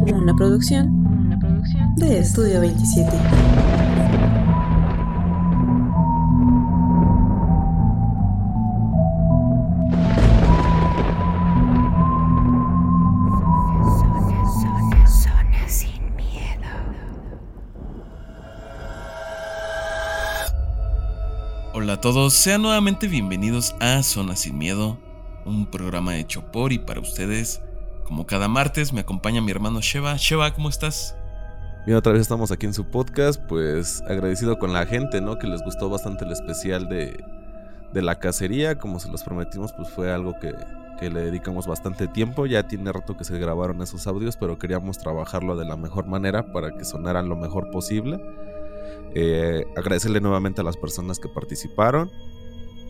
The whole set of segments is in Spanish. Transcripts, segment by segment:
Una producción de Estudio 27. Hola a todos, sean nuevamente bienvenidos a Zona Sin Miedo, un programa hecho por y para ustedes. Como cada martes me acompaña mi hermano Sheva. Sheva, ¿cómo estás? Bien, otra vez estamos aquí en su podcast, pues agradecido con la gente, ¿no? Que les gustó bastante el especial de, de la cacería, como se los prometimos, pues fue algo que, que le dedicamos bastante tiempo. Ya tiene rato que se grabaron esos audios, pero queríamos trabajarlo de la mejor manera para que sonaran lo mejor posible. Eh, agradecerle nuevamente a las personas que participaron.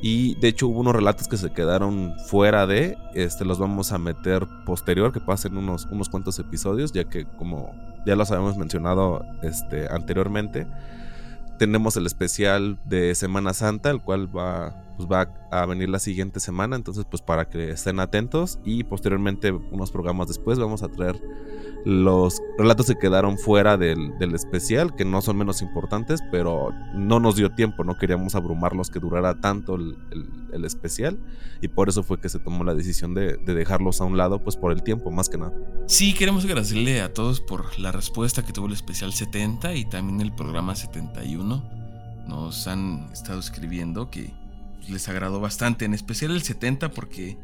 Y de hecho hubo unos relatos que se quedaron fuera de, este los vamos a meter posterior, que pasen unos, unos cuantos episodios, ya que como ya los habíamos mencionado este, anteriormente, tenemos el especial de Semana Santa, el cual va, pues va a venir la siguiente semana, entonces pues para que estén atentos y posteriormente unos programas después vamos a traer los relatos se quedaron fuera del, especial, que no son menos importantes, pero no nos dio tiempo, no queríamos abrumarlos que durara tanto el, especial, y por eso fue que se tomó la decisión de, dejarlos a un lado, pues por el tiempo, más que nada. Sí, queremos agradecerle a todos por la respuesta que tuvo el especial 70 y también el programa 71. Nos han estado escribiendo que les agradó bastante, en especial el 70 porque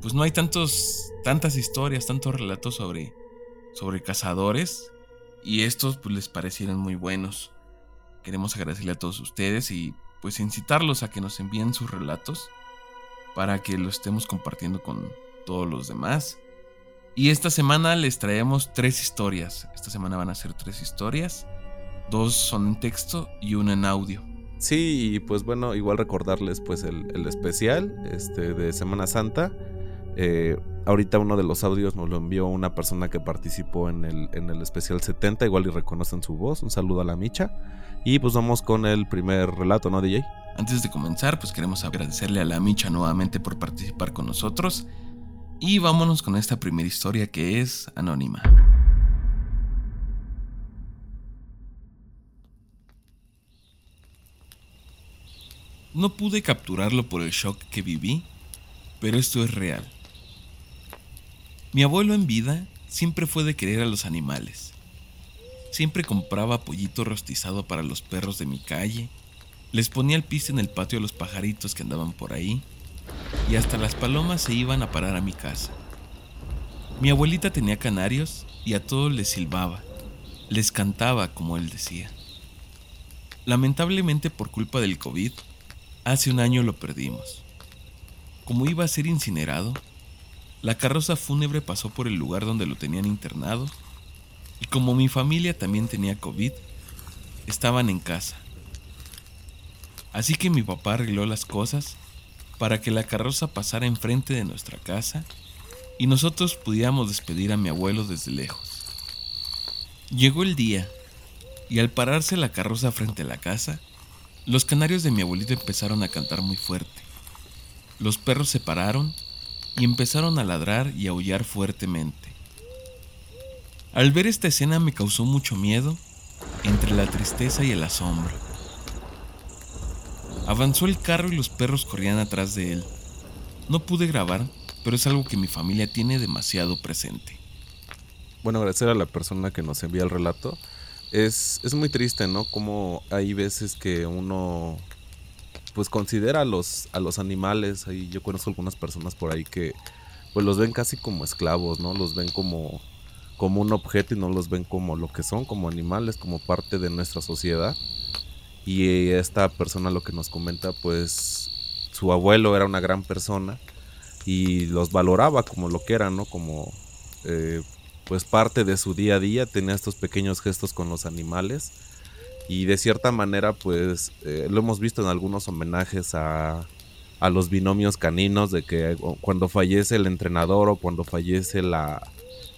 pues no hay tantos, tantas historias, tantos relatos sobre sobre cazadores y estos pues les parecieron muy buenos. Queremos agradecerle a todos ustedes y pues incitarlos a que nos envíen sus relatos para que los estemos compartiendo con todos los demás. Y esta semana les traemos tres historias. Esta semana van a ser tres historias. Dos son en texto y una en audio. Sí, y pues bueno, igual recordarles pues el, el especial este, de Semana Santa. Eh, ahorita uno de los audios nos lo envió una persona que participó en el, en el especial 70, igual y reconocen su voz. Un saludo a la Micha. Y pues vamos con el primer relato, ¿no, DJ? Antes de comenzar, pues queremos agradecerle a la Micha nuevamente por participar con nosotros. Y vámonos con esta primera historia que es anónima. No pude capturarlo por el shock que viví, pero esto es real. Mi abuelo en vida siempre fue de querer a los animales. Siempre compraba pollito rostizado para los perros de mi calle, les ponía el pis en el patio a los pajaritos que andaban por ahí, y hasta las palomas se iban a parar a mi casa. Mi abuelita tenía canarios y a todos les silbaba, les cantaba como él decía. Lamentablemente por culpa del COVID, hace un año lo perdimos. Como iba a ser incinerado, la carroza fúnebre pasó por el lugar donde lo tenían internado y como mi familia también tenía COVID, estaban en casa. Así que mi papá arregló las cosas para que la carroza pasara enfrente de nuestra casa y nosotros pudiéramos despedir a mi abuelo desde lejos. Llegó el día y al pararse la carroza frente a la casa, los canarios de mi abuelito empezaron a cantar muy fuerte. Los perros se pararon y empezaron a ladrar y aullar fuertemente. Al ver esta escena me causó mucho miedo entre la tristeza y el asombro. Avanzó el carro y los perros corrían atrás de él. No pude grabar, pero es algo que mi familia tiene demasiado presente. Bueno, agradecer a la persona que nos envía el relato. Es, es muy triste, ¿no? Como hay veces que uno pues considera a los, a los animales, ahí yo conozco algunas personas por ahí que pues los ven casi como esclavos, ¿no? Los ven como, como un objeto y no los ven como lo que son, como animales, como parte de nuestra sociedad. Y esta persona lo que nos comenta, pues su abuelo era una gran persona y los valoraba como lo que eran, ¿no? Como eh, pues parte de su día a día, tenía estos pequeños gestos con los animales y de cierta manera pues eh, lo hemos visto en algunos homenajes a, a, los binomios caninos de que cuando fallece el entrenador o cuando fallece la,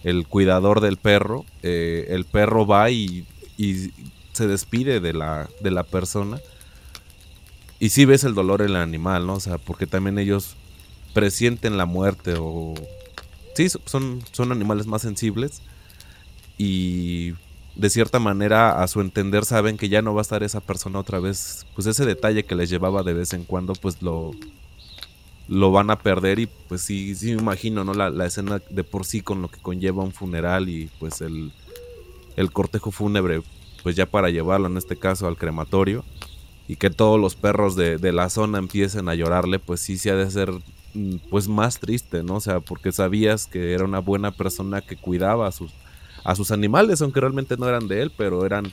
el cuidador del perro, eh, el perro va y, y, se despide de la, de la persona y sí ves el dolor en el animal, ¿no? O sea, porque también ellos presienten la muerte o... Sí, son, son animales más sensibles y de cierta manera a su entender saben que ya no va a estar esa persona otra vez, pues ese detalle que les llevaba de vez en cuando pues lo lo van a perder y pues sí, sí me imagino, ¿no? La, la escena de por sí con lo que conlleva un funeral y pues el, el cortejo fúnebre, pues ya para llevarlo en este caso al crematorio y que todos los perros de, de, la zona empiecen a llorarle, pues sí se ha de ser pues más triste, ¿no? O sea, porque sabías que era una buena persona que cuidaba a sus, a sus animales, aunque realmente no eran de él, pero eran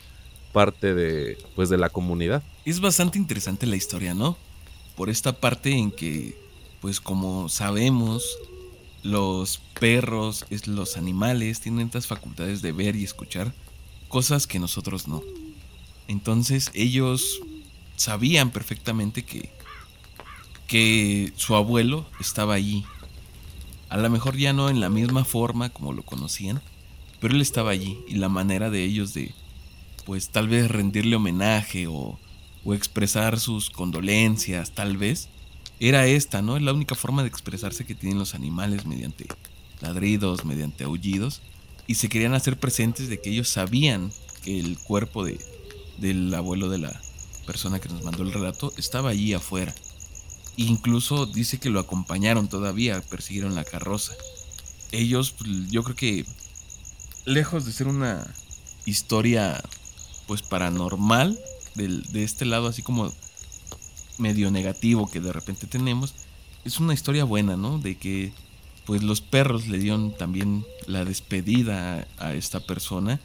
parte de pues de la comunidad. Es bastante interesante la historia, ¿no? Por esta parte en que pues como sabemos, los perros, los animales tienen estas facultades de ver y escuchar cosas que nosotros no. Entonces ellos sabían perfectamente que, que su abuelo estaba allí. A lo mejor ya no en la misma forma como lo conocían, pero él estaba allí y la manera de ellos de, pues tal vez rendirle homenaje o, o expresar sus condolencias, tal vez, era esta, ¿no? Es la única forma de expresarse que tienen los animales mediante ladridos, mediante aullidos, y se querían hacer presentes de que ellos sabían que el cuerpo de, del abuelo de la persona que nos mandó el relato estaba allí afuera. Incluso dice que lo acompañaron todavía, persiguieron la carroza. Ellos, pues, yo creo que lejos de ser una historia pues paranormal, de este lado así como medio negativo que de repente tenemos, es una historia buena, ¿no? De que pues los perros le dieron también la despedida a, a esta persona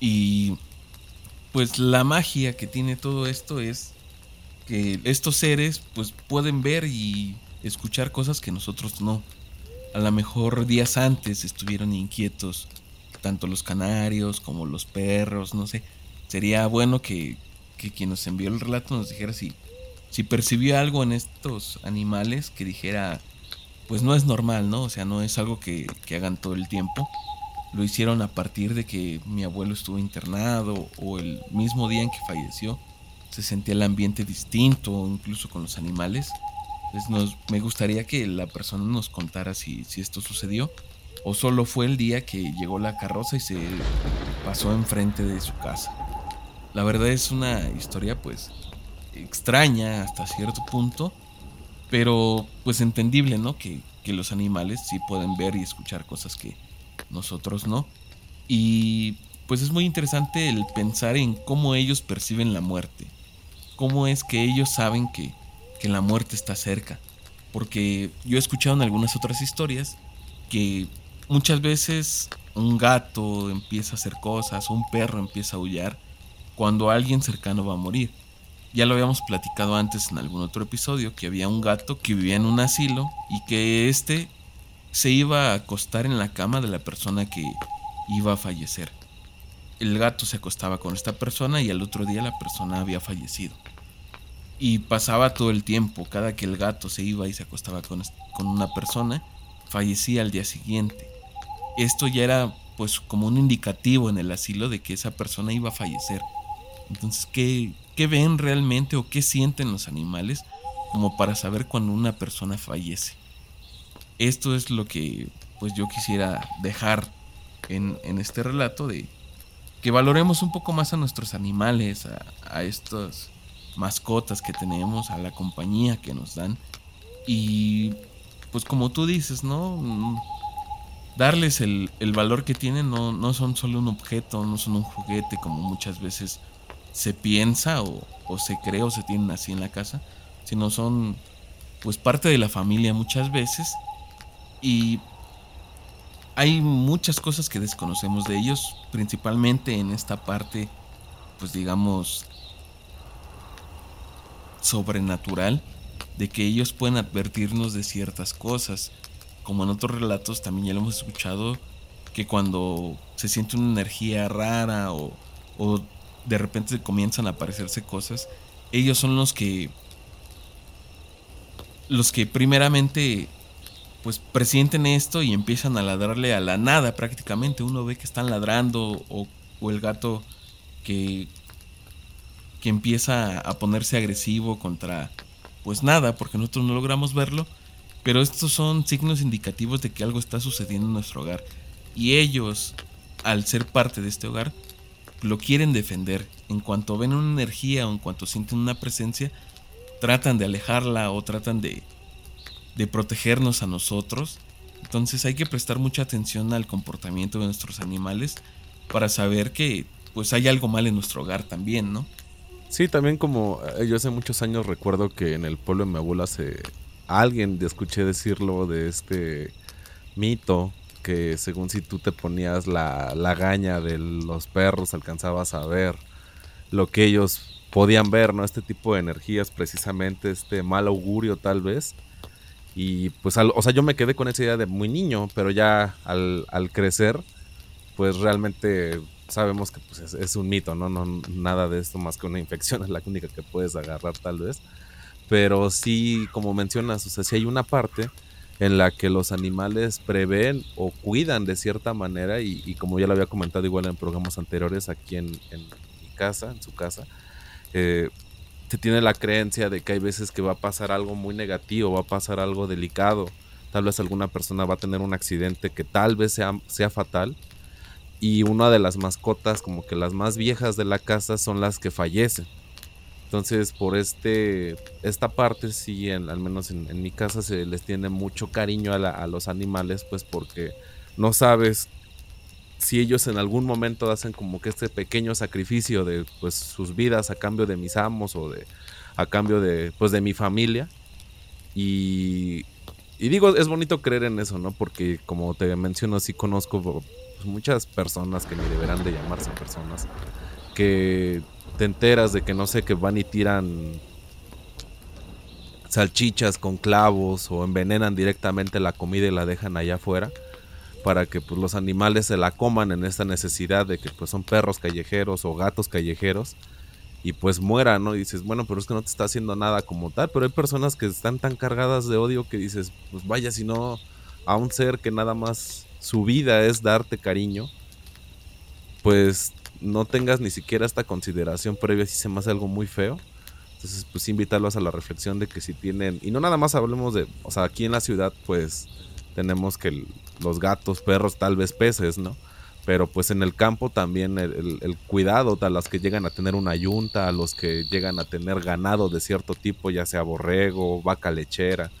y pues la magia que tiene todo esto es que estos seres pues pueden ver y escuchar cosas que nosotros no. A lo mejor días antes estuvieron inquietos tanto los canarios como los perros, no sé. Sería bueno que, que quien nos envió el relato nos dijera si si percibió algo en estos animales que dijera, pues no es normal, ¿no? O sea, no es algo que, que hagan todo el tiempo. Lo hicieron a partir de que mi abuelo estuvo internado o el mismo día en que falleció. Se sentía el ambiente distinto, incluso con los animales. Nos, me gustaría que la persona nos contara si, si esto sucedió o solo fue el día que llegó la carroza y se pasó enfrente de su casa. La verdad es una historia pues extraña hasta cierto punto, pero pues entendible, ¿no? Que, que los animales sí pueden ver y escuchar cosas que nosotros no. Y pues es muy interesante el pensar en cómo ellos perciben la muerte, cómo es que ellos saben que, que la muerte está cerca. Porque yo he escuchado en algunas otras historias que muchas veces un gato empieza a hacer cosas, un perro empieza a aullar cuando alguien cercano va a morir. Ya lo habíamos platicado antes en algún otro episodio, que había un gato que vivía en un asilo y que este se iba a acostar en la cama de la persona que iba a fallecer. El gato se acostaba con esta persona y al otro día la persona había fallecido. Y pasaba todo el tiempo, cada que el gato se iba y se acostaba con, con una persona, fallecía al día siguiente. Esto ya era pues como un indicativo en el asilo de que esa persona iba a fallecer. Entonces, ¿qué, qué ven realmente o qué sienten los animales como para saber cuando una persona fallece. Esto es lo que pues yo quisiera dejar en, este relato de que valoremos un poco más a nuestros animales, a, a estas mascotas que tenemos, a la compañía que nos dan y pues como tú dices, ¿no? Darles el, el valor que tienen, no, no son solo un objeto, no son un juguete como muchas veces se piensa o, se cree o se tienen así en la casa, sino son pues parte de la familia muchas veces y hay muchas cosas que desconocemos de ellos, principalmente en esta parte, pues digamos, sobrenatural, de que ellos pueden advertirnos de ciertas cosas. Como en otros relatos también ya lo hemos escuchado, que cuando se siente una energía rara o, o de repente comienzan a aparecerse cosas, ellos son los que los que primeramente pues presienten esto y empiezan a ladrarle a la nada prácticamente. Uno ve que están ladrando o, o el gato que, que empieza a ponerse agresivo contra pues nada, porque nosotros no logramos verlo, pero estos son signos indicativos de que algo está sucediendo en nuestro hogar. Y ellos al ser parte de este hogar, lo quieren defender. En cuanto ven una energía o en cuanto sienten una presencia, tratan de alejarla o tratan de, de protegernos a nosotros. Entonces hay que prestar mucha atención al comportamiento de nuestros animales para saber que pues hay algo mal en nuestro hogar también, ¿no? Sí, también como eh, yo hace muchos años recuerdo que en el pueblo de mi abuela se alguien escuché decirlo de este mito que según si tú te ponías la, la gaña de los perros alcanzabas a ver lo que ellos podían ver, ¿no? Este tipo de energías, precisamente este mal augurio tal vez. Y pues, o sea, yo me quedé con esa idea de muy niño, pero ya al, al crecer, pues realmente sabemos que pues, es, un mito, ¿no? ¿no? Nada de esto más que una infección es la única que puedes agarrar tal vez. Pero sí, como mencionas, o sea, sí hay una parte en la que los animales prevén o cuidan de cierta manera y, como ya lo había comentado igual en programas anteriores aquí en, mi casa, en su casa, eh, se tiene la creencia de que hay veces que va a pasar algo muy negativo, va a pasar algo delicado, tal vez alguna persona va a tener un accidente que tal vez sea, sea fatal y una de las mascotas como que las más viejas de la casa son las que fallecen. Entonces por este, esta parte sí, al menos en, mi casa se les tiene mucho cariño a, los animales pues porque no sabes si ellos en algún momento hacen como que este pequeño sacrificio de pues sus vidas a cambio de mis amos o de a cambio de pues de mi familia y, y digo es bonito creer en eso no porque como te menciono sí conozco pues, muchas personas que ni deberán de llamarse personas, que te enteras de que no sé, que van y tiran salchichas con clavos o envenenan directamente la comida y la dejan allá afuera para que pues, los animales se la coman en esta necesidad de que pues son perros callejeros o gatos callejeros y pues mueran, ¿no? Y dices, bueno, pero es que no te está haciendo nada como tal, pero hay personas que están tan cargadas de odio que dices, pues vaya, si no a un ser que nada más su vida es darte cariño, pues no tengas ni siquiera esta consideración previa si se me hace algo muy feo. Entonces, pues invitarlos a la reflexión de que si tienen, y no nada más hablemos de, o sea, aquí en la ciudad, pues tenemos que los gatos, perros, tal vez peces, ¿no? Pero pues en el campo también el, cuidado a los que llegan a tener una yunta, a los que llegan a tener ganado de cierto tipo, ya sea borrego, vaca lechera,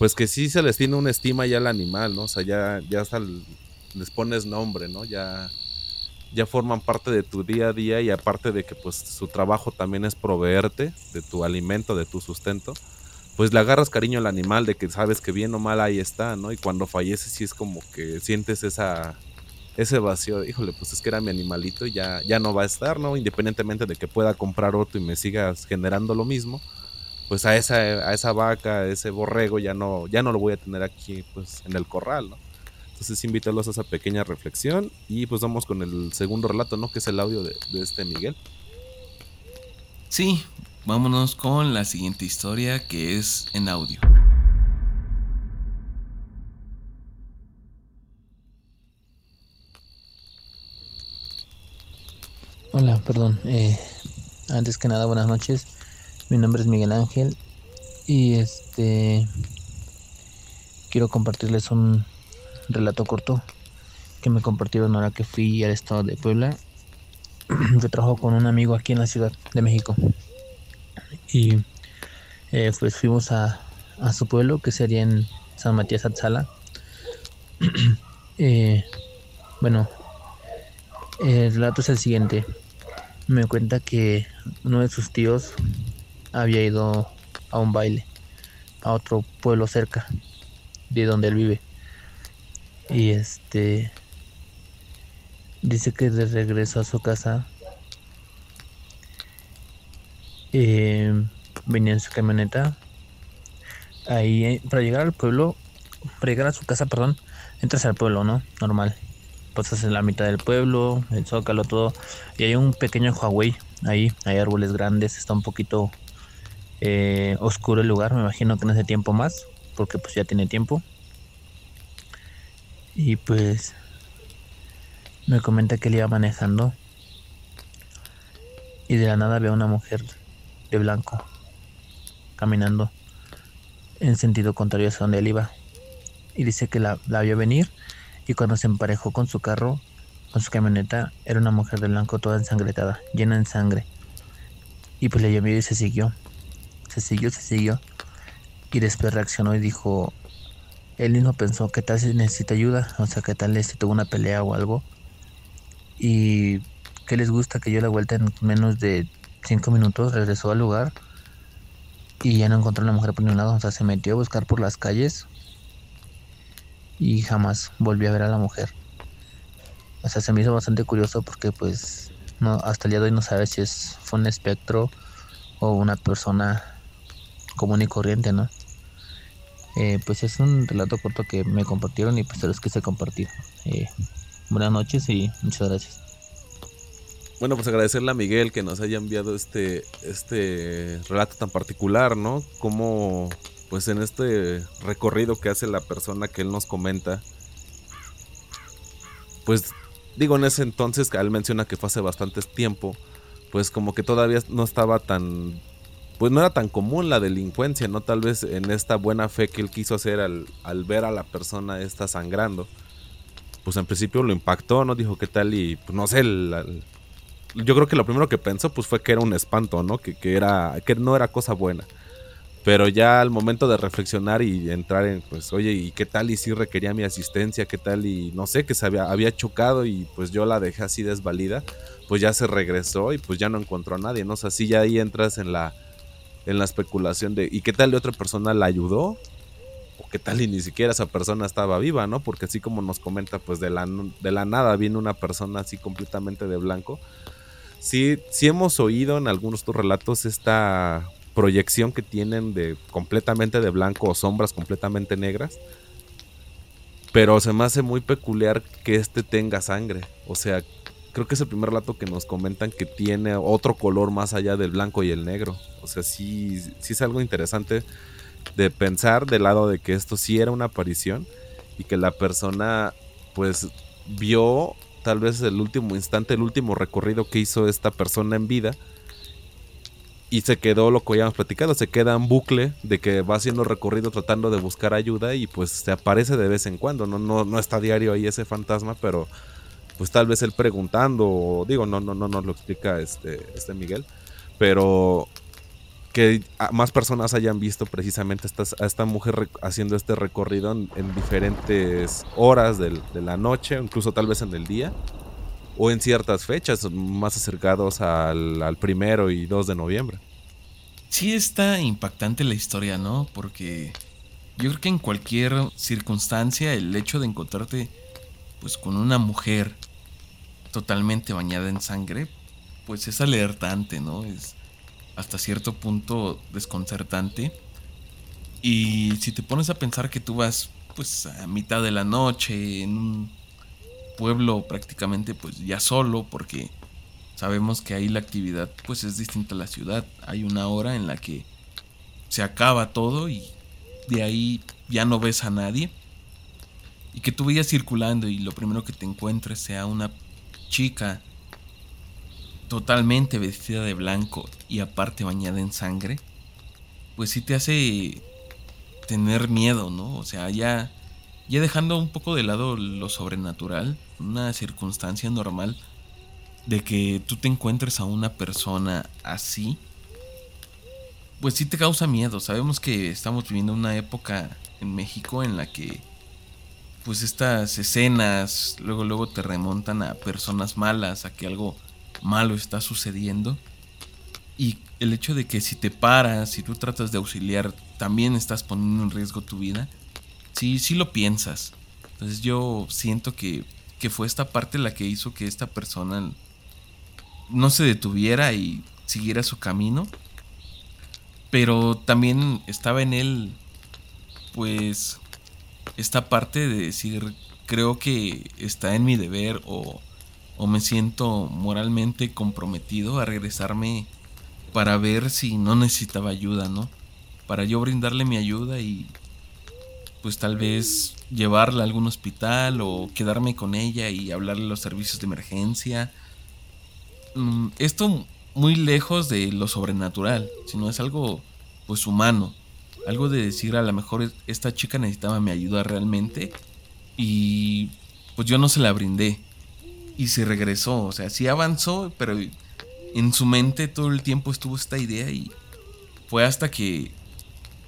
pues que sí se les tiene una estima ya al animal, ¿no? O sea, ya, ya les pones nombre, ¿no? Ya, ya forman parte de tu día a día y aparte de que pues su trabajo también es proveerte de tu alimento, de tu sustento, pues le agarras cariño al animal de que sabes que bien o mal ahí está, ¿no? Y cuando fallece sí es como que sientes esa ese vacío, híjole, pues es que era mi animalito y ya, ya no va a estar, ¿no? Independientemente de que pueda comprar otro y me sigas generando lo mismo, pues a esa, a esa vaca, a ese borrego ya no, ya no lo voy a tener aquí pues en el corral, ¿no? Entonces invítalos a esa pequeña reflexión y pues vamos con el segundo relato, ¿no? Que es el audio de, de este Miguel. Sí, vámonos con la siguiente historia que es en audio. Hola, perdón. Eh, antes que nada, buenas noches. Mi nombre es Miguel Ángel y este quiero compartirles un relato corto que me compartieron ahora que fui al estado de Puebla. Yo trabajo con un amigo aquí en la Ciudad de México y eh, pues fuimos a, su pueblo que sería en San Matías Atzala. Eh, bueno, el relato es el siguiente. Me cuenta que uno de sus tíos había ido a un baile a otro pueblo cerca de donde él vive. Y este dice que de regreso a su casa eh, venía en su camioneta. Ahí eh, para llegar al pueblo, para llegar a su casa, perdón, entras al pueblo, ¿no? Normal. Pasas en la mitad del pueblo, el zócalo, todo. Y hay un pequeño Huawei ahí, hay árboles grandes, está un poquito eh, oscuro el lugar, me imagino que no hace tiempo más, porque pues ya tiene tiempo. Y pues me comenta que él iba manejando y de la nada ve a una mujer de blanco caminando en sentido contrario a donde él iba. Y dice que la, la vio venir y cuando se emparejó con su carro con su camioneta era una mujer de blanco toda ensangretada, llena de sangre. Y pues le llamó y se siguió. Se siguió, se siguió. Y después reaccionó y dijo, él mismo pensó, ¿qué tal si necesita ayuda? O sea, ¿qué tal si tuvo una pelea o algo? Y ¿qué les gusta que yo la vuelta en menos de cinco minutos regresó al lugar y ya no encontró a la mujer por ningún lado. O sea, se metió a buscar por las calles y jamás volvió a ver a la mujer. O sea, se me hizo bastante curioso porque pues no, hasta el día de hoy no sabe si es, fue un espectro o una persona común y corriente, ¿no? Eh, pues es un relato corto que me compartieron y pues se los quise compartir. Eh, buenas noches y muchas gracias. Bueno, pues agradecerle a Miguel que nos haya enviado este, este relato tan particular, ¿no? Como pues en este recorrido que hace la persona que él nos comenta, pues digo, en ese entonces, que él menciona que fue hace bastante tiempo, pues como que todavía no estaba tan, pues no era tan común la delincuencia, ¿no? Tal vez en esta buena fe que él quiso hacer al, ver a la persona esta sangrando, pues en principio lo impactó, ¿no? Dijo, ¿qué tal? Y pues no sé, yo creo que lo primero que pensó pues fue que era un espanto, ¿no? Que, era, que no era cosa buena. Pero ya al momento de reflexionar y entrar en, pues, oye, ¿y qué tal? Y si requería mi asistencia, ¿qué tal? Y no sé, que se había, había chocado y pues yo la dejé así desvalida, pues ya se regresó y pues ya no encontró a nadie, ¿no? O sea, así ya ahí entras en la, en la especulación de, ¿y qué tal de otra persona la ayudó? ¿O qué tal y ni siquiera esa persona estaba viva, ¿no? Porque así como nos comenta, pues de la, de la nada viene una persona así completamente de blanco sí, sí hemos oído en algunos de tus relatos esta proyección que tienen de completamente de blanco o sombras completamente negras. Pero se me hace muy peculiar que este tenga sangre. O sea, creo que es el primer relato que nos comentan que tiene otro color más allá del blanco y el negro. O sea, sí, sí es algo interesante de pensar del lado de que esto sí era una aparición y que la persona pues vio tal vez el último instante, el último recorrido que hizo esta persona en vida. Y se quedó lo que ya hemos platicado, se queda en bucle de que va haciendo recorrido tratando de buscar ayuda y pues se aparece de vez en cuando, no, no, no está diario ahí ese fantasma, pero pues tal vez él preguntando, digo, no, no, no nos lo explica este, este Miguel, pero que más personas hayan visto precisamente a esta mujer haciendo este recorrido en, diferentes horas de la noche, incluso tal vez en el día, o en ciertas fechas más acercados al, al primero y 2 de noviembre. Sí está impactante la historia, ¿no? Porque yo creo que en cualquier circunstancia el hecho de encontrarte pues con una mujer totalmente bañada en sangre, pues es alertante, ¿no? Es, hasta cierto punto desconcertante. Y si te pones a pensar que tú vas pues a mitad de la noche en un pueblo prácticamente pues ya solo porque sabemos que ahí la actividad pues es distinta a la ciudad. Hay una hora en la que se acaba todo y de ahí ya no ves a nadie. Y que tú vayas circulando y lo primero que te encuentres sea una chica totalmente vestida de blanco y aparte bañada en sangre, pues sí te hace tener miedo, ¿no? O sea, ya, ya dejando un poco de lado lo sobrenatural, una circunstancia normal de que tú te encuentres a una persona así, pues sí te causa miedo. Sabemos que estamos viviendo una época en México en la que pues estas escenas luego luego te remontan a personas malas, a que algo malo está sucediendo. Y el hecho de que si te paras, si tú tratas de auxiliar, también estás poniendo en riesgo tu vida. Sí, sí lo piensas. Entonces yo siento que, que fue esta parte la que hizo que esta persona no se detuviera y siguiera su camino. Pero también estaba en él, pues, esta parte de decir, creo que está en mi deber o o me siento moralmente comprometido a regresarme para ver si no necesitaba ayuda, ¿no? Para yo brindarle mi ayuda y pues tal vez llevarla a algún hospital o quedarme con ella y hablarle a los servicios de emergencia. Mm, esto muy lejos de lo sobrenatural, sino es algo pues humano, algo de decir a lo mejor esta chica necesitaba mi ayuda realmente y pues yo no se la brindé y se regresó. O sea, sí avanzó, pero en su mente todo el tiempo estuvo esta idea y fue hasta que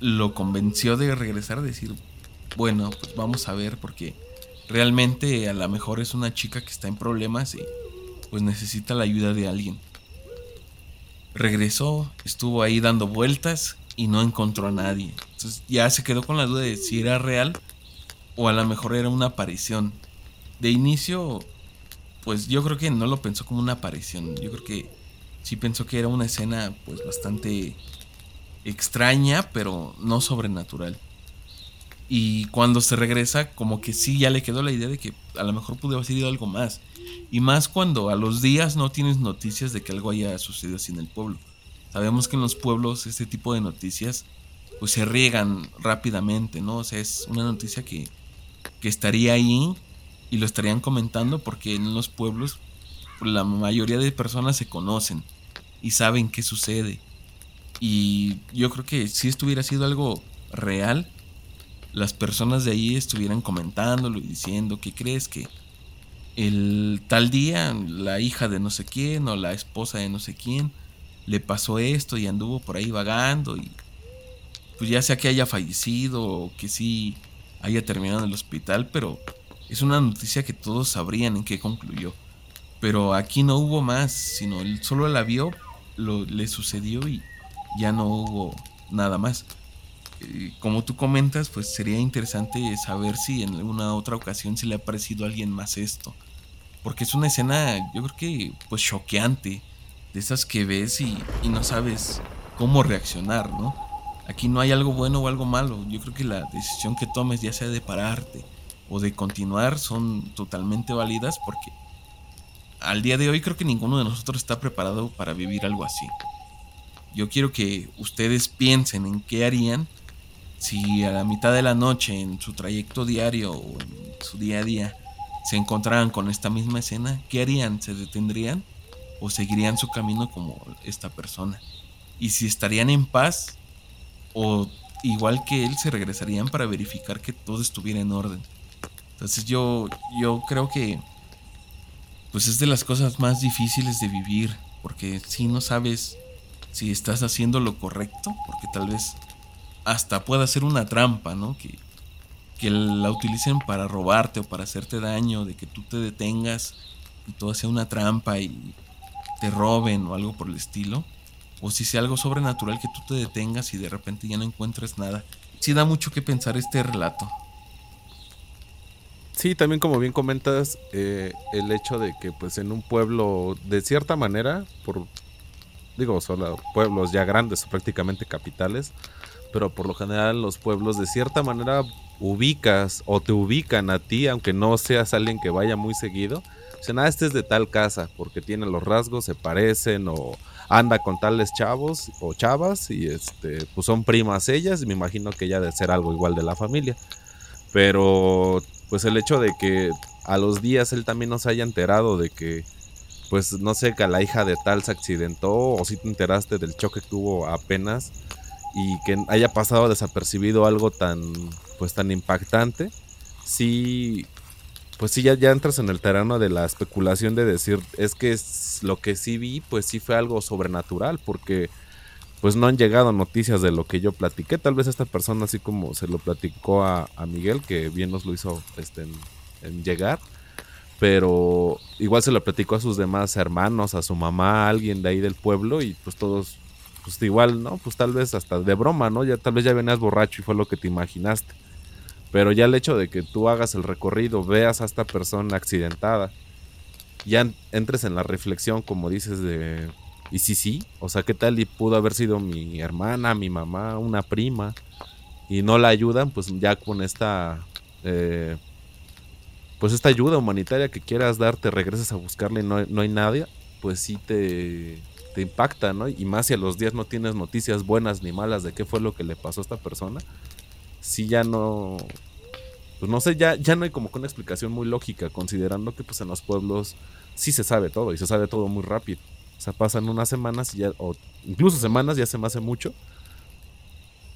lo convenció de regresar a decir, bueno, pues vamos a ver porque realmente a lo mejor es una chica que está en problemas y pues necesita la ayuda de alguien. Regresó, estuvo ahí dando vueltas y no encontró a nadie. Entonces ya se quedó con la duda de si era real o a lo mejor era una aparición. De inicio, pues yo creo que no lo pensó como una aparición. Yo creo que sí pensó que era una escena pues bastante extraña, pero no sobrenatural. Y cuando se regresa, como que sí ya le quedó la idea de que a lo mejor pudo haber sido algo más. Y más cuando a los días no tienes noticias de que algo haya sucedido así en el pueblo. Sabemos que en los pueblos este tipo de noticias pues se riegan rápidamente, ¿no? O sea, es una noticia que, que estaría ahí y lo estarían comentando porque en los pueblos la mayoría de personas se conocen y saben qué sucede. Y yo creo que si esto hubiera sido algo real, las personas de ahí estuvieran comentándolo y diciendo que crees que el tal día la hija de no sé quién o la esposa de no sé quién le pasó esto y anduvo por ahí vagando y pues ya sea que haya fallecido o que sí haya terminado en el hospital, pero es una noticia que todos sabrían en qué concluyó. Pero aquí no hubo más, sino él solo la vio, lo, le sucedió y ya no hubo nada más. Eh, como tú comentas, pues sería interesante saber si en alguna otra ocasión se le ha parecido a alguien más esto. Porque es una escena, yo creo que, pues choqueante. De esas que ves y, no sabes cómo reaccionar, ¿no? Aquí no hay algo bueno o algo malo. Yo creo que la decisión que tomes, ya sea de pararte o de continuar, son totalmente válidas porque al día de hoy creo que ninguno de nosotros está preparado para vivir algo así. Yo quiero que ustedes piensen en qué harían si a la mitad de la noche en su trayecto diario o en su día a día se encontraran con esta misma escena, ¿qué harían? ¿Se detendrían o seguirían su camino como esta persona? Y si estarían en paz o igual que él se regresarían para verificar que todo estuviera en orden. Entonces yo yo creo que pues es de las cosas más difíciles de vivir, porque si no sabes si estás haciendo lo correcto, porque tal vez hasta pueda ser una trampa, ¿no? Que, que la utilicen para robarte o para hacerte daño, de que tú te detengas y todo sea una trampa y te roben o algo por el estilo. O si sea algo sobrenatural que tú te detengas y de repente ya no encuentres nada. Sí da mucho que pensar este relato. Sí, también como bien comentas, eh, el hecho de que pues en un pueblo, de cierta manera, por digo, son pueblos ya grandes o prácticamente capitales, pero por lo general los pueblos de cierta manera ubicas o te ubican a ti, aunque no seas alguien que vaya muy seguido. Sea, nada, este es de tal casa, porque tiene los rasgos, se parecen, o anda con tales chavos o chavas, y este, pues son primas ellas, y me imagino que ya debe ser algo igual de la familia. Pero, pues el hecho de que a los días él también no se haya enterado de que, pues no sé, que la hija de tal se accidentó, o si te enteraste del choque que tuvo apenas, y que haya pasado desapercibido algo tan pues tan impactante sí pues sí ya, entras en el terreno de la especulación de decir es que es, lo que sí vi pues sí fue algo sobrenatural porque pues no han llegado noticias de lo que yo platiqué tal vez esta persona así como se lo platicó a, Miguel que bien nos lo hizo este, en llegar pero igual se lo platicó a sus demás hermanos, a su mamá, a alguien de ahí del pueblo y pues todos pues igual, ¿no? Pues tal vez hasta de broma, ¿no? Ya tal vez ya venías borracho y fue lo que te imaginaste. Pero ya el hecho de que tú hagas el recorrido, veas a esta persona accidentada, ya entres en la reflexión, como dices, de, ¿y sí, sí? O sea, ¿qué tal y pudo haber sido mi hermana, mi mamá, una prima? Y no la ayudan, pues ya con esta, eh, pues esta ayuda humanitaria que quieras dar, te regresas a buscarle y no, no hay nadie, pues sí te, te impacta, ¿no? Y más si a los días no tienes noticias buenas ni malas de qué fue lo que le pasó a esta persona, sí ya no, pues no sé, ya, ya no hay como que una explicación muy lógica, considerando que pues en los pueblos sí se sabe todo y se sabe todo muy rápido. O sea, pasan unas semanas y ya, o incluso semanas, ya se me hace mucho.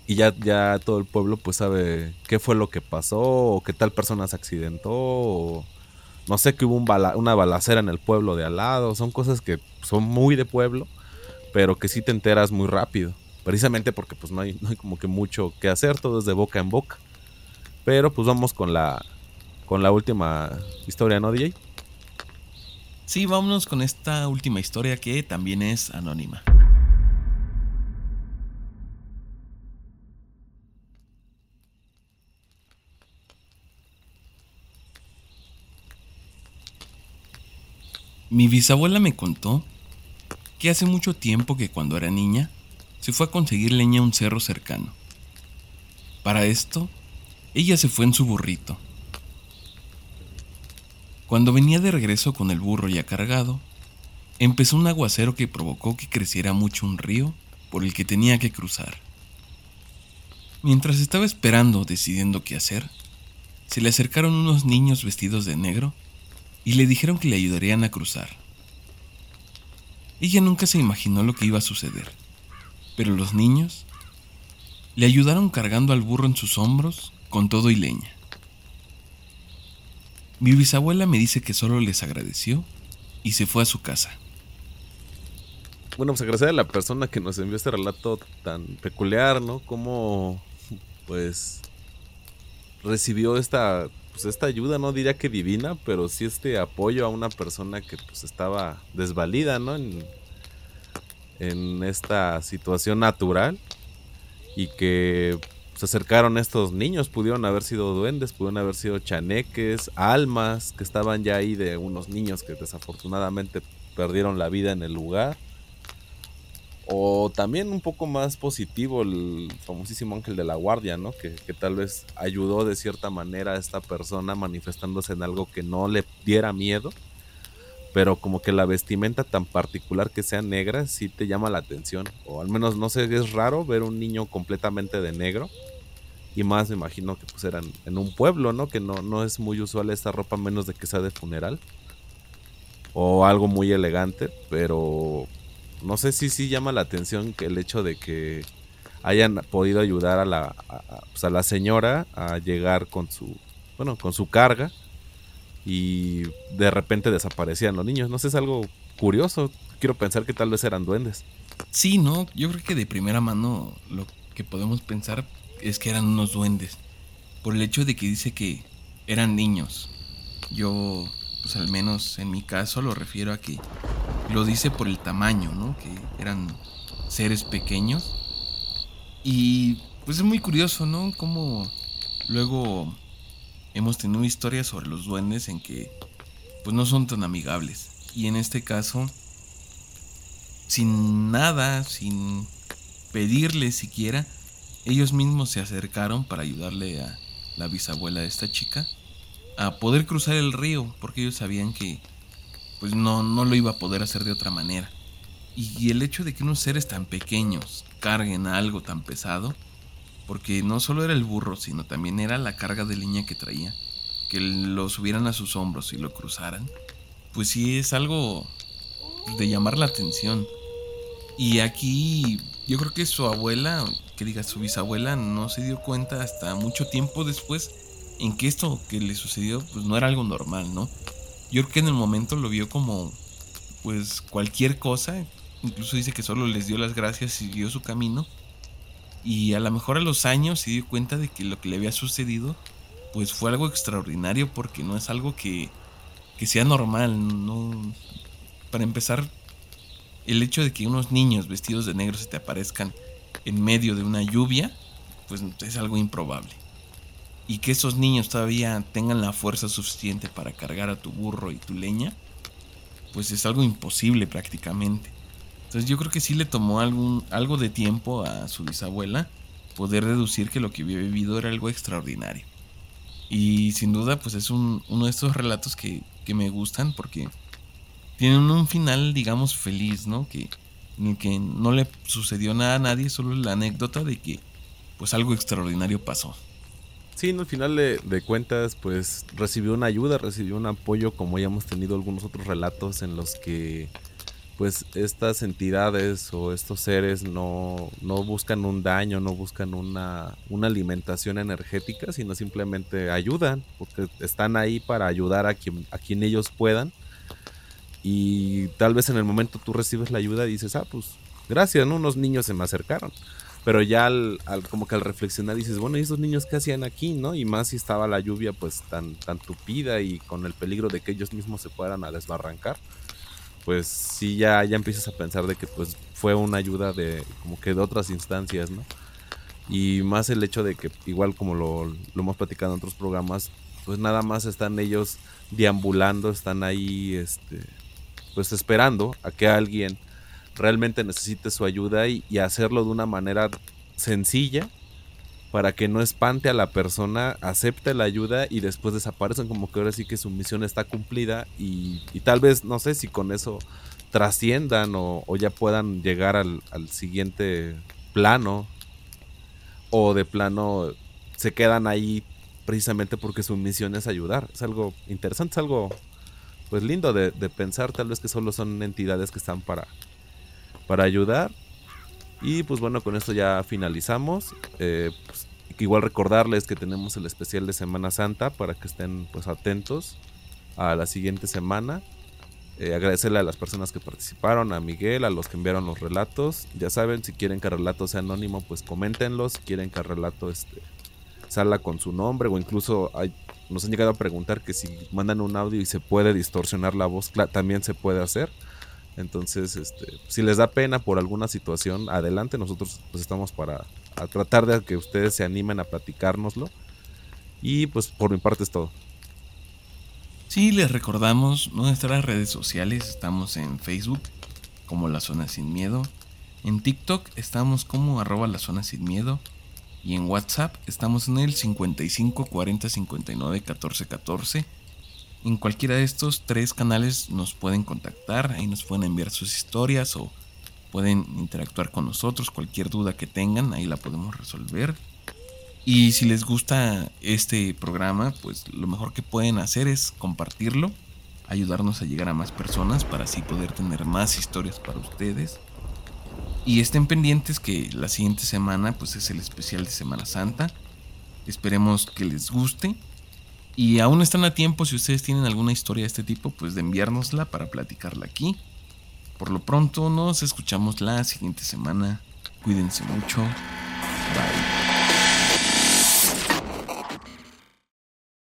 Y ya, ya todo el pueblo pues sabe qué fue lo que pasó, o qué tal persona se accidentó, o no sé, que hubo una balacera en el pueblo de al lado, son cosas que son muy de pueblo, pero que sí te enteras muy rápido, precisamente porque pues no hay, no hay como que mucho que hacer, todo es de boca en boca. Pero pues vamos con la, con la última historia, ¿no, DJ? Sí, vámonos con esta última historia que también es anónima. Mi bisabuela me contó que hace mucho tiempo que cuando era niña se fue a conseguir leña a un cerro cercano. Para esto, ella se fue en su burrito. Cuando venía de regreso con el burro ya cargado, empezó un aguacero que provocó que creciera mucho un río por el que tenía que cruzar. Mientras estaba esperando, decidiendo qué hacer, se le acercaron unos niños vestidos de negro y le dijeron que le ayudarían a cruzar. Ella nunca se imaginó lo que iba a suceder, pero los niños le ayudaron cargando al burro en sus hombros con todo y leña. Mi bisabuela me dice que solo les agradeció y se fue a su casa. Bueno, pues agradecer a la persona que nos envió este relato tan peculiar, ¿no? Cómo, pues, recibió esta pues esta ayuda, no diría que divina, pero sí este apoyo a una persona que pues estaba desvalida, ¿no? En esta situación natural y que se acercaron estos niños, pudieron haber sido duendes, pudieron haber sido chaneques, almas que estaban ya ahí de unos niños que desafortunadamente perdieron la vida en el lugar. O también un poco más positivo el famosísimo ángel de la guardia, ¿no? Que, tal vez ayudó de cierta manera a esta persona manifestándose en algo que no le diera miedo. Pero como que la vestimenta tan particular que sea negra sí te llama la atención. O al menos no sé, es raro ver un niño completamente de negro. Y más me imagino que pues eran en un pueblo, ¿no? Que no, no es muy usual esta ropa menos de que sea de funeral. O algo muy elegante, pero no sé si sí llama la atención que el hecho de que hayan podido ayudar a la, pues, a, la señora a llegar con su, bueno, con su carga y de repente desaparecían los niños. No sé, es algo curioso. Quiero pensar que tal vez eran duendes. Sí, no, yo creo que de primera mano lo que podemos pensar es que eran unos duendes. Por el hecho de que dice que eran niños. Yo, pues al menos en mi caso lo refiero a que lo dice por el tamaño, ¿no? Que eran seres pequeños. Y pues es muy curioso, ¿no? Como luego hemos tenido historias sobre los duendes en que pues no son tan amigables. Y en este caso, sin nada, sin pedirle siquiera, ellos mismos se acercaron para ayudarle a la bisabuela de esta chica a poder cruzar el río, porque ellos sabían que pues no, no lo iba a poder hacer de otra manera. Y el hecho de que unos seres tan pequeños carguen algo tan pesado, porque no solo era el burro, sino también era la carga de leña que traía, que lo subieran a sus hombros y lo cruzaran, pues sí es algo de llamar la atención. Y aquí yo creo que su abuela, que diga su bisabuela, no se dio cuenta hasta mucho tiempo después en que esto que le sucedió pues no era algo normal, ¿no? Yo creo que en el momento lo vio como pues cualquier cosa. Incluso dice que solo les dio las gracias y siguió su camino. Y a lo mejor a los años se dio cuenta de que lo que le había sucedido pues fue algo extraordinario porque no es algo que, que sea normal. No, para empezar, el hecho de que unos niños vestidos de negro se te aparezcan en medio de una lluvia, pues es algo improbable y que esos niños todavía tengan la fuerza suficiente para cargar a tu burro y tu leña, pues es algo imposible prácticamente. Entonces yo creo que sí le tomó algún, algo de tiempo a su bisabuela poder deducir que lo que había vivido era algo extraordinario. Y sin duda pues es uno de estos relatos que, que, me gustan porque tienen un final digamos feliz, ¿no? Que, en el que no le sucedió nada a nadie, solo la anécdota de que pues algo extraordinario pasó. Sí, al final de, cuentas, pues recibió una ayuda, recibió un apoyo, como ya hemos tenido algunos otros relatos en los que pues estas entidades o estos seres no, no buscan un daño, no buscan una, una, alimentación energética, sino simplemente ayudan, porque están ahí para ayudar a quien, a quien ellos puedan. Y tal vez en el momento tú recibes la ayuda y dices, ah, pues gracias, ¿no? Unos niños se me acercaron. Pero ya al, como que al reflexionar dices, bueno, ¿y esos niños qué hacían aquí, no? Y más si estaba la lluvia pues tan, tan tupida y con el peligro de que ellos mismos se fueran a desbarrancar pues sí ya, ya empiezas a pensar de que pues fue una ayuda de como que de otras instancias, ¿no? Y más el hecho de que igual como lo, lo hemos platicado en otros programas, pues nada más están ellos deambulando, están ahí este pues esperando a que alguien realmente necesite su ayuda y, y hacerlo de una manera sencilla para que no espante a la persona, acepte la ayuda y después desaparecen como que ahora sí que su misión está cumplida y, tal vez, no sé si con eso trasciendan o, ya puedan llegar al, siguiente plano o de plano se quedan ahí precisamente porque su misión es ayudar. Es algo interesante, es algo pues lindo de, pensar, tal vez que solo son entidades que están para, para ayudar y pues bueno, con esto ya finalizamos. Eh, pues, igual recordarles que tenemos el especial de Semana Santa para que estén pues atentos a la siguiente semana. Eh, agradecerle a las personas que participaron, a Miguel, a los que enviaron los relatos. Ya saben, si quieren que el relato sea anónimo, pues coméntenlos. Si quieren que el relato este, salga con su nombre o incluso hay, nos han llegado a preguntar que si mandan un audio y se puede distorsionar la voz, también se puede hacer. Entonces, este, si les da pena por alguna situación, adelante, nosotros pues estamos para tratar de que ustedes se animen a platicárnoslo. Y pues por mi parte es todo. Sí, les recordamos nuestras redes sociales, estamos en Facebook como La Zona Sin Miedo, en TikTok estamos como arroba La Zona Sin Miedo y en WhatsApp estamos en el 55 40 59 14 14 en cualquiera de estos tres canales nos pueden contactar, ahí nos pueden enviar sus historias o pueden interactuar con nosotros, cualquier duda que tengan, ahí la podemos resolver. Y si les gusta este programa, pues lo mejor que pueden hacer es compartirlo, ayudarnos a llegar a más personas para así poder tener más historias para ustedes. Y estén pendientes que la siguiente semana pues es el especial de Semana Santa. Esperemos que les guste y aún están a tiempo, si ustedes tienen alguna historia de este tipo, pues de enviárnosla para platicarla aquí. Por lo pronto, nos escuchamos la siguiente semana. Cuídense mucho. Bye.